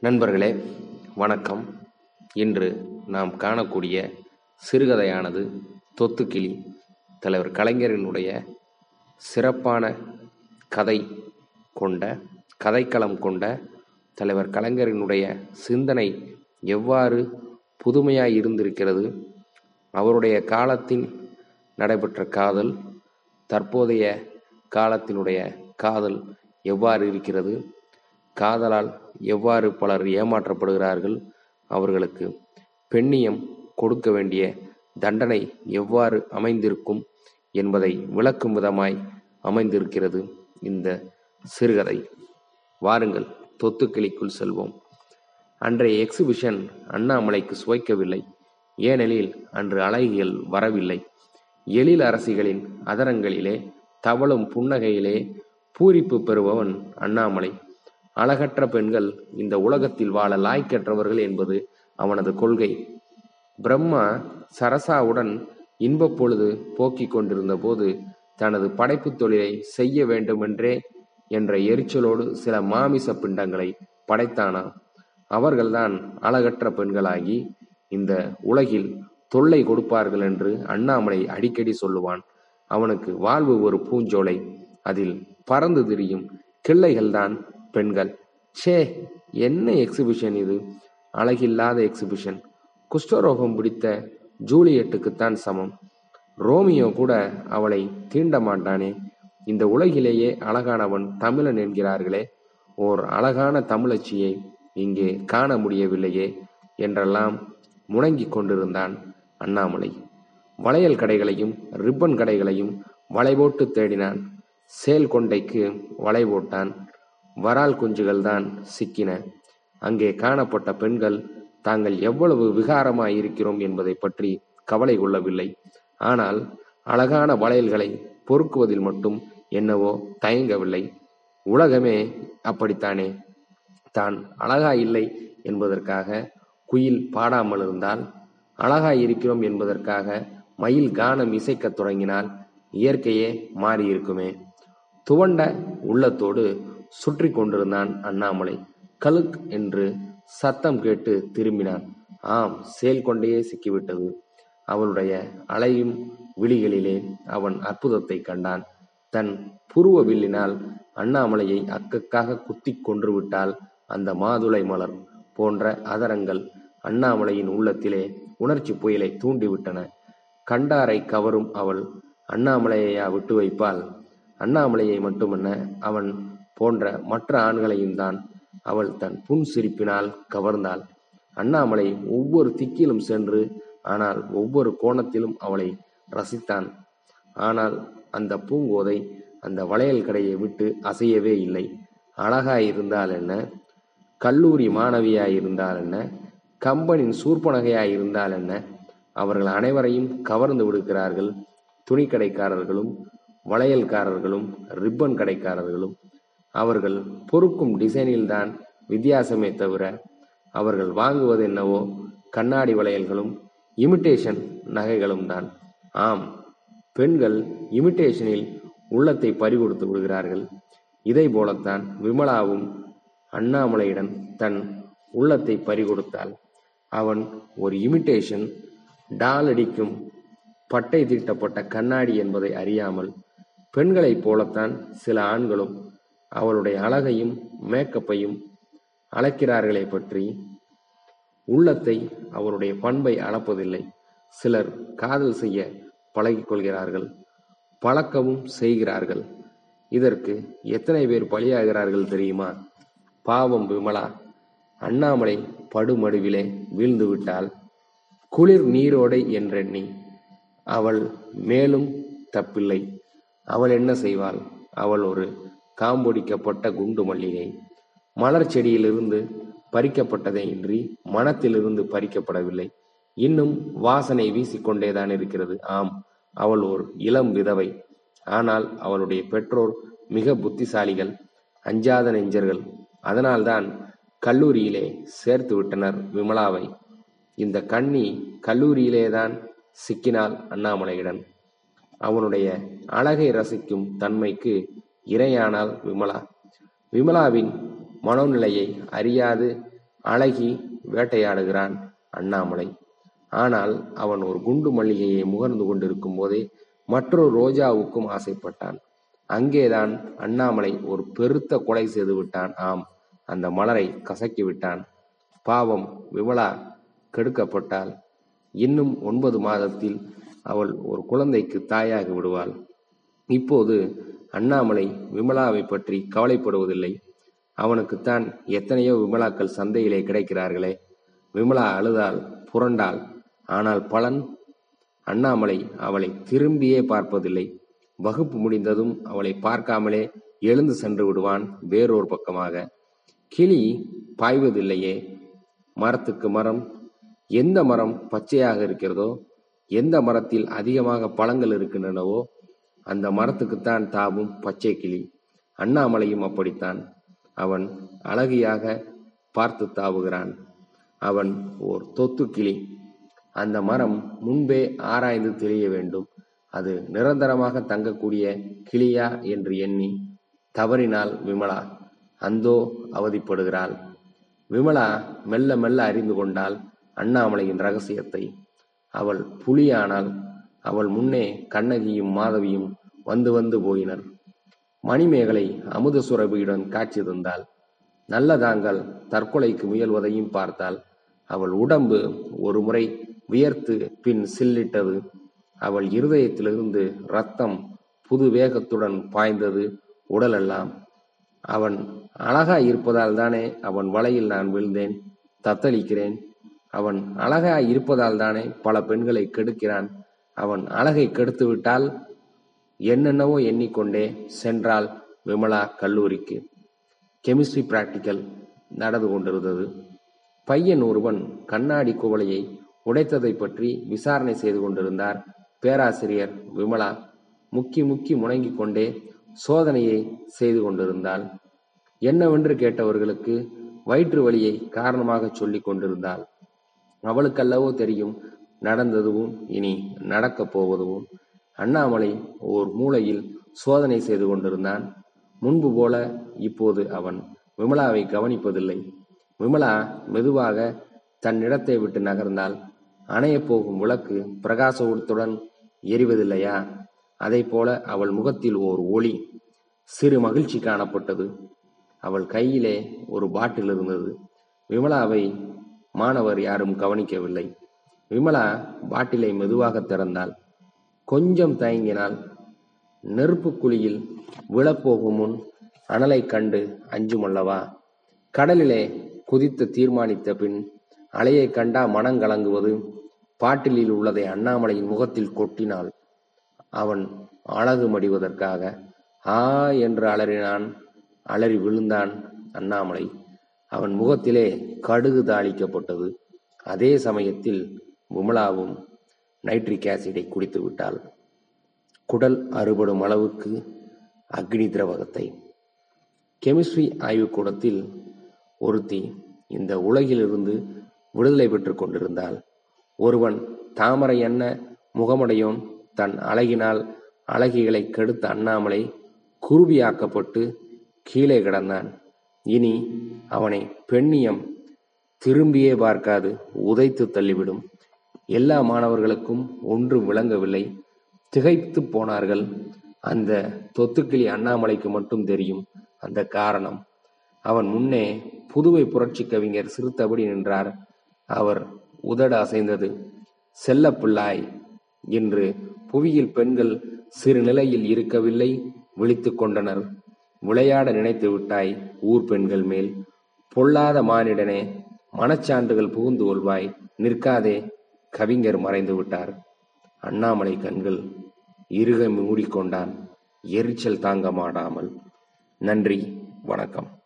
நண்பர்களே வணக்கம். இன்று நாம் காணக்கூடிய சிறுகதையானது தொத்துக்கிளி. தலைவர் கலைஞரினுடைய சிறப்பான கதை கொண்ட கதைக்களம் கொண்ட தலைவர் கலைஞரினுடைய சிந்தனை எவ்வாறு புதுமையாய் இருந்திருக்கிறது அவருடைய காலத்தின் நடைபெற்ற காதல் தற்போதைய காலத்தினுடைய காதல் எவ்வாறு இருக்கிறது காதலால் எவ்வாறு பலர் ஏமாற்றப்படுகிறார்கள்? அவர்களுக்கு பெண்ணியம் கொடுக்க வேண்டிய தண்டனை எவ்வாறு அமைந்திருக்கும் என்பதை விளக்கும் விதமாய் அமைந்திருக்கிறது இந்த சிறுகதை. வாருங்கள் தொத்துக்கிளிக்குள் செல்வோம். அன்றைய எக்ஸிபிஷன் அண்ணாமலைக்கு சுவைக்கவில்லை. ஏனெனில் அன்று அழகிகள் வரவில்லை. எழில் அரசிகளின் அதரங்களிலே தவழும் புன்னகையிலே பூரிப்பு பெறுபவன் அண்ணாமலை. அழகற்ற பெண்கள் இந்த உலகத்தில் வாழ லாய்க்கற்றவர்கள் என்பது அவனது கொள்கை. பிரம்மா சரசாவுடன் இன்பப் பொழுது போக்கிக் கொண்டிருந்த போது தனது படைப்புத் தொழிலை செய்ய வேண்டுமென்றே என்ற எரிச்சலோடு சில மாமிச பிண்டங்களை படைத்தானாம் அவர்கள்தான் அழகற்ற பெண்களாகி இந்த உலகில் தொல்லை கொடுப்பார்கள் என்று அண்ணாமலை அடிக்கடி சொல்லுவான். அவனுக்கு வாழ்வு ஒரு பூஞ்சோலை. அதில் பறந்து திரியும் கிள்ளைகள்தான் பெண்கள். ச்சே என்ன எக்ஸிபிஷன் இது? அழகில்லாத எக்ஸிபிஷன் குஷ்டரோகம் பிடித்த ஜூலியட்டுக்குத்தான் சமம். ரோமியோ கூட அவளை தீண்ட மாட்டானே. இந்த உலகிலேயே அழகானவன் தமிழன் என்கிறார்களே. ஓர் அழகான தமிழச்சியை இங்கே காண முடியவில்லையே என்றெல்லாம் முணங்கிக் கொண்டிருந்தான் அண்ணாமலை. வளையல் கடைகளையும் ரிப்பன் கடைகளையும் வளைவோட்டு தேடினான். சேல் கொண்டைக்கு வளை போட்டான் வரால் குஞ்சுகள் தான் சிக்கின. அங்கே காணப்பட்ட பெண்கள் தாங்கள் எவ்வளவு விகாரமாய் இருக்கிறோம் என்பதை பற்றி கவலை கொள்ளவில்லை. ஆனால் அழகான வளையல்களை பொறுக்குவதில் மட்டும் என்னவோ தயங்கவில்லை. உலகமே அப்படித்தானே? தான் அழகா இல்லை என்பதற்காக குயில் பாடாமல் இருந்தால் அழகா இருக்கிறோம் என்பதற்காக மயில் கானம் இசைக்கத் தொடங்கினால் இயற்கையே மாறியிருக்குமே. துவண்ட உள்ளத்தோடு சுற்றி கொண்டிருந்தான் அண்ணாமலை. கலுக் என்று சத்தம் கேட்டு திரும்பினான். ஆம் சேல் கொண்டையே சிக்கிவிட்டது. அவளுடைய அலையும் விழிகளிலே அவன் அற்புதத்தை கண்டான். தன் புருவ வில்லினால் அண்ணாமலையை அக்கக்காக குத்தி கொன்று விட்டால் அந்த மாதுளை மலர் போன்ற அதரங்கள் அண்ணாமலையின் உள்ளத்திலே உணர்ச்சி புயலை தூண்டிவிட்டன. கண்டாரை கவரும் அவள் அண்ணாமலையா விட்டு வைப்பாள்? அண்ணாமலையை மட்டுமல்ல அவன் போன்ற மற்ற ஆண்களையும் தான் அவள் தன் புன் சிரிப்பினால் கவர்ந்தாள். அண்ணாமலை ஒவ்வொரு திக்கிலும் சென்று ஆனால் ஒவ்வொரு கோணத்திலும் அவளை ரசித்தான். ஆனால் அந்த பூங்கோதை அந்த வளையல் கடையை விட்டு அசையவே இல்லை. அழகாயிருந்தால் என்ன? கல்லூரி மாணவியாயிருந்தால் என்ன? கம்பனின் சூர்பனகையாயிருந்தால் என்ன? அவர்கள் அனைவரையும் கவர்ந்து விடுகிறார்கள். துணிக்கடைக்காரர்களும் வளையல்காரர்களும் ரிப்பன் கடைக்காரர்களும். அவர்கள் பொறுக்கும் டிசைனில்தான் வித்தியாசமே தவிர அவர்கள் வாங்குவது என்னவோ கண்ணாடி வளையல்களும் இமிட்டேஷன் நகைகளும் தான் ஆம் பெண்கள் இமிட்டேஷனில் உள்ளத்தை பறிகொடுத்து விடுகிறார்கள். இதை போலத்தான் விமலாவும் அண்ணாமலையிடம் தன் உள்ளத்தை பறிகொடுத்தாள். அவன் ஒரு இமிட்டேஷன் டால் அடிக்கும் பட்டை தீட்டப்பட்ட கண்ணாடி என்பதை அறியாமல் பெண்களைப் போலத்தான் சில ஆண்களும் அவளுடைய அழகையும் மேக்கப்பையும் அளக்கிறார்களே பற்றி உள்ளத்தை அவருடைய பண்பை அளப்பதில்லை. சிலர் காதல் செய்ய பழகிக் கொள்கிறார்கள் பழக்கவும் செய்கிறார்கள். இதற்கு எத்தனை பேர் பலியாகிறார்கள் தெரியுமா? பாவம் விமலா அண்ணாமலை படுமடுவிலே வீழ்ந்து விட்டால் குளிர் நீரோடை என்றெண்ணி அவள் மேலும் தப்பில்லை. அவள் என்ன செய்வாள்? அவள் ஒரு காம்பொடிக்கப்பட்ட குண்டு மல்லிகை மலர் செடியிலிருந்து பறிக்கப்பட்டதை இன்றி மனத்திலிருந்து பறிக்கப்படவில்லை. இன்னும் வாசனை வீசிக்கொண்டேதான் இருக்கிறது. ஆம் அவள் ஒரு இளம் விதவை. ஆனால் அவளுடைய பெற்றோர் மிக புத்திசாலிகள் அஞ்சாத நெஞ்சர்கள். அதனால்தான் கல்லூரியிலே சேர்த்து விட்டனர் விமலாவை. இந்த கண்ணி கல்லூரியிலேதான் சிக்கினாள் அண்ணாமலையுடன் அவனுடைய அழகை ரசிக்கும் தன்மைக்கு இறையானால் விமலா. விமலாவின் மனோநிலையை அறியாது அழகி வேட்டையாடுகிறான் அண்ணாமலை. ஆனால் அவன் ஒரு குண்டு மல்லிகையை முகர்ந்து கொண்டிருக்கும் போதே மற்றொரு ரோஜாவுக்கும் ஆசைப்பட்டான். அங்கேதான் அண்ணாமலை ஒரு பெருத்த கொலை செய்து விட்டான். ஆம் அந்த மலரை கசக்கி விட்டான். பாவம் விமலா கெடுக்கப்பட்டாள். இன்னும் ஒன்பது மாதத்தில் அவள் ஒரு குழந்தைக்கு தாயாகி விடுவாள். இப்போது அண்ணாமலை விமலாவை பற்றி கவலைப்படுவதில்லை. அவனுக்குத்தான் எத்தனையோ விமலாக்கள் சந்தையிலே கிடைக்கிறார்களே. விமலா அழுதாள் புரண்டாள். ஆனால் பலன்? அண்ணாமலை அவளை திரும்பியே பார்ப்பதில்லை. வகுப்பு முடிந்ததும் அவளை பார்க்காமலே எழுந்து சென்று விடுவான் வேறொரு பக்கமாக. கிளி பாய்வதில்லையே. மரத்துக்கு மரம்? எந்த மரம் பச்சையாக இருக்கிறதோ? எந்த மரத்தில் அதிகமாக பழங்கள் இருக்கின்றனவோ? அந்த மரத்துக்குத்தான் தாவும் பச்சை கிளி. அண்ணாமலையும் அப்படித்தான். அவன் அழகியாக பார்த்து தாவுகிறான். அவன் ஓர் தொத்து கிளி. அந்த மரம் முன்பே ஆராய்ந்து தெரிய வேண்டும். அது நிரந்தரமாக தங்கக்கூடிய கிளியா என்று எண்ணி தவறினால் விமலா அந்தோ அவதிப்படுகிறாள். விமலா மெல்ல மெல்ல அறிந்து கொண்டாள் அண்ணாமலையின் ரகசியத்தை. அவள் புலியானால் அவள் முன்னே கண்ணகியும் மாதவியும் வந்து வந்து போயினர். மணிமேகலை அமுத சுரபியுடன் காட்சி தந்தாள். நல்லதாங்கள் தற்கொலைக்கு முயல்வதையும் பார்த்தாள். அவள் உடம்பு ஒரு முறை வியர்த்து பின் சில்லிட்டது. அவள் இருதயத்திலிருந்து ரத்தம் புது வேகத்துடன் பாய்ந்தது. உடலெல்லாம் அவன் அழகாய் இருப்பதால் தானே அவன் வலையில் நான் விழுந்தேன். தத்தளிக்கிறேன். அவன் அழகாய் இருப்பதால் தானே பல பெண்களை கெடுக்கிறான். அவன் அழகை கெடுத்து விட்டால் என்னென்னவோ எண்ணிக்கொண்டே சென்றால் விமலா கல்லூரிக்கு. கெமிஸ்ட்ரி பிராக்டிக்கல் நடந்து கொண்டிருந்தது. பையன் ஒருவன் கண்ணாடி குவளையை உடைத்ததை பற்றி விசாரணை செய்து கொண்டிருந்தார் பேராசிரியர் விமலா. முக்கி முக்கி முணங்கிக் கொண்டே சோதனையை செய்து கொண்டிருந்தாள். என்னவென்று கேட்டவர்களுக்கு வயிற்று வலியை காரணமாக சொல்லிக் கொண்டிருந்தாள். அவளுக்கல்லவோ தெரியும் நடந்ததுவும் இனி நடக்கப் போவதும் அண்ணாமலை ஓர் மூலையில் சோதனை செய்து கொண்டிருந்தான். முன்பு போல இப்போது அவன் விமலாவை கவனிப்பதில்லை. விமலா மெதுவாக தன் இடத்தை விட்டு நகர்ந்தால் அணையப் போகும் விளக்கு பிரகாசத்துடன் எரிவதில்லையா? அதை போல அவள் முகத்தில் ஓர் ஒளி சிறு மகிழ்ச்சி காணப்பட்டது. அவள் கையிலே ஒரு பாட்டில் இருந்தது. விமலாவை மாணவர் யாரும் கவனிக்கவில்லை. விமலா பாட்டிலை மெதுவாக திறந்தாள். கொஞ்சம் தயங்கினால் நெருப்பு குழியில் விழப்போகும் முன் அனலை கண்டு அஞ்சுமல்லவா? கடலிலே குதித்து தீர்மானித்த பின் அலையை கண்டா மனங்கலங்குவது பாட்டிலில் உள்ளதை அண்ணாமலையின் முகத்தில் கொட்டினால் அவன் அழகு மடிவதற்காக ஆ என்று அலறினான். அலறி விழுந்தான் அண்ணாமலை. அவன் முகத்திலே கடுகு தாளிக்கப்பட்டது. அதே சமயத்தில் விமலாவும் நைட்ரிக் ஆசிடை குடித்துவிட்டாள் குடல் அறுபடும் அளவுக்கு அக்னி திரவகத்தை. கெமிஸ்ட்ரி ஆய்வுக்கூடத்தில் ஒருத்தி இந்த உலகிலிருந்து விடுதலை பெற்று கொண்டிருந்தால் ஒருவன் தாமரை என்ன முகமடையோன் தன் அழகினால் அழகிகளை கெடுத்த அண்ணாமலை குருவியாக்கப்பட்டு கீழே கிடந்தான். இனி அவனை பெண்ணியம் திரும்பியே பார்க்காது உதைத்து தள்ளிவிடும். எல்லா மாணவர்களுக்கும் ஒன்றும் விளங்கவில்லை. திகைத்து போனார்கள். அந்த தொத்துக்கிளி அண்ணாமலைக்கு மட்டும் தெரியும். அந்த காரணம். அவன் முன்னே புதுவை புரட்சி கவிஞர் சிறுத்தபடி நின்றார். அவர் உதட அசைந்தது. செல்லப்பிள்ளாய் என்று புவியில் பெண்கள் சிறு நிலையில் இருக்கவில்லை விழித்து கொண்டனர். விளையாட நினைத்து விட்டாய் ஊர் பெண்கள் மேல். பொல்லாத மானிடனே மனச்சான்றுகள் புகுந்து கொள்வாய். நிற்காதே கவிஞர் மறைந்து விட்டார். அண்ணாமலை கண்கள் இருக மூடிக்கொண்டான். எரிச்சல் தாங்க மாட்டாமல். நன்றி வணக்கம்.